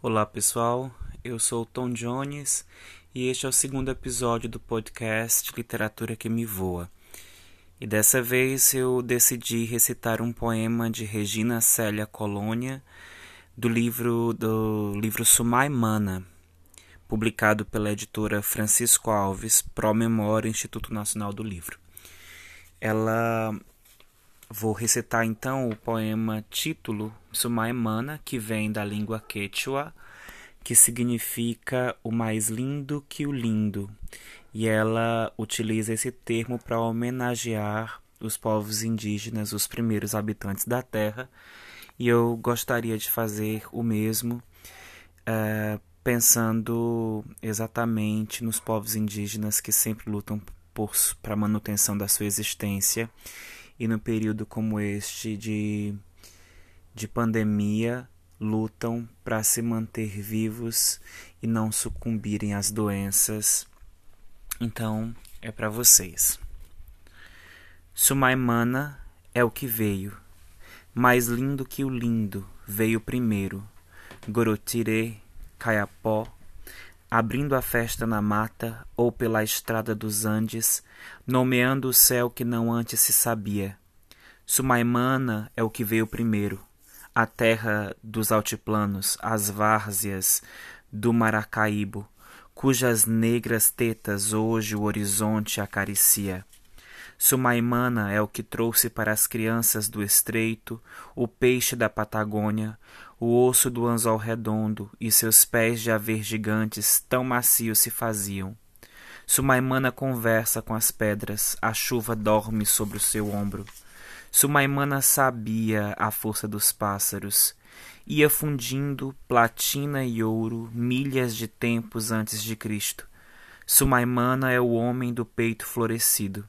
Olá pessoal, eu sou Tom Jones e este é o segundo episódio do podcast Literatura que Me Voa. E dessa vez eu decidi recitar um poema de Regina Célia Colônia do livro do livro Sumaimana, publicado pela editora Francisco Alves, Pro Memória Instituto Nacional do Livro. Ela Vou recitar então o poema título Sumaimana, que vem da língua quechua, que significa o mais lindo que o lindo. E ela utiliza esse termo para homenagear os povos indígenas, os primeiros habitantes da terra. E eu gostaria de fazer o mesmo, uh, pensando exatamente nos povos indígenas que sempre lutam para a manutenção da sua existência e no período como este de, de pandemia lutam para se manter vivos e não sucumbirem às doenças. Então, é para vocês. Sumaimana é o que veio, mais lindo que o lindo, veio primeiro. Gorotire, Caiapó, abrindo a festa na mata ou pela estrada dos Andes, nomeando o céu que não antes se sabia. Sumaimana é o que veio primeiro, a terra dos altiplanos, as várzeas do Maracaíbo, cujas negras tetas hoje o horizonte acaricia. Sumaimana é o que trouxe para as crianças do estreito o peixe da Patagônia, o osso do anzol redondo e seus pés de haver gigantes tão macios se faziam. Sumaimana conversa com as pedras, a chuva dorme sobre o seu ombro. Sumaimana sabia a força dos pássaros, ia fundindo platina e ouro milhas de tempos antes de Cristo. Sumaimana é o homem do peito florescido.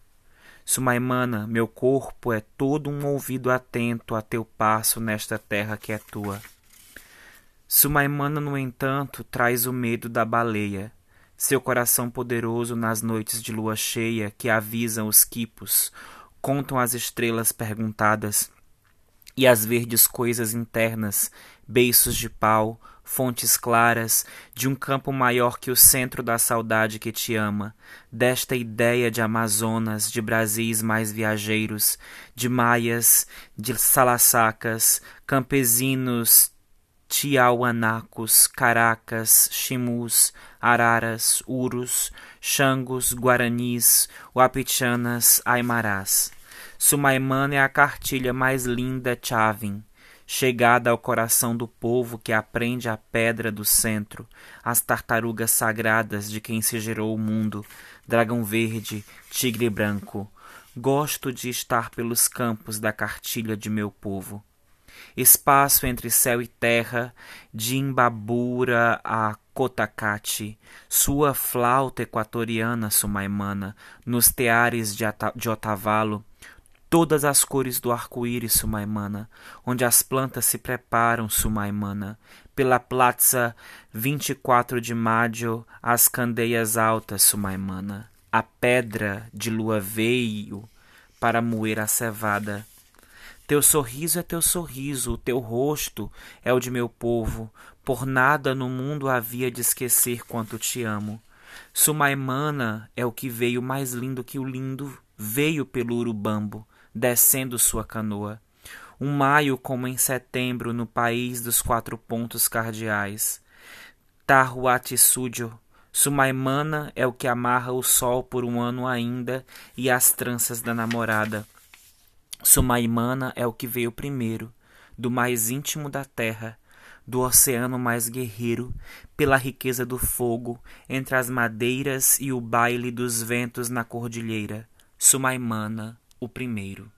Sumaimana, meu corpo é todo um ouvido atento a teu passo nesta terra que é tua. Sumaimana, no entanto, traz o medo da baleia, seu coração poderoso nas noites de lua cheia que avisam os quipos, contam as estrelas perguntadas e as verdes coisas internas, beiços de pau, fontes claras, de um campo maior que o centro da saudade que te ama, desta ideia de Amazonas, de Brasis mais viajeiros, de maias, de salassacas, campesinos, tiauanacos, caracas, chimus, araras, urus, xangos, guaranis, wapichanas, aimarás. Sumaimana é a cartilha mais linda Chavin, chegada ao coração do povo que aprende a pedra do centro, as tartarugas sagradas de quem se gerou o mundo, dragão verde, tigre branco. Gosto de estar pelos campos da cartilha de meu povo. Espaço entre céu e terra, de Imbabura a Cotacate, sua flauta equatoriana sumaimana, nos teares de, de Otavalo, todas as cores do arco-íris Sumaimana, onde as plantas se preparam Sumaimana, pela Plaza 24 de Maio, as candeias altas Sumaimana, a pedra de lua veio para moer a cevada. Teu sorriso é teu sorriso, o teu rosto é o de meu povo, por nada no mundo havia de esquecer quanto te amo. Sumaimana é o que veio mais lindo que o lindo, veio pelo Urubambo, descendo sua canoa. Um maio como em setembro no país dos quatro pontos cardeais. Tarhuatissúdio, Sumaimana é o que amarra o sol por um ano ainda e as tranças da namorada. Sumaimana é o que veio primeiro, do mais íntimo da terra, do oceano mais guerreiro, pela riqueza do fogo, entre as madeiras e o baile dos ventos na cordilheira. Sumaimana, o primeiro.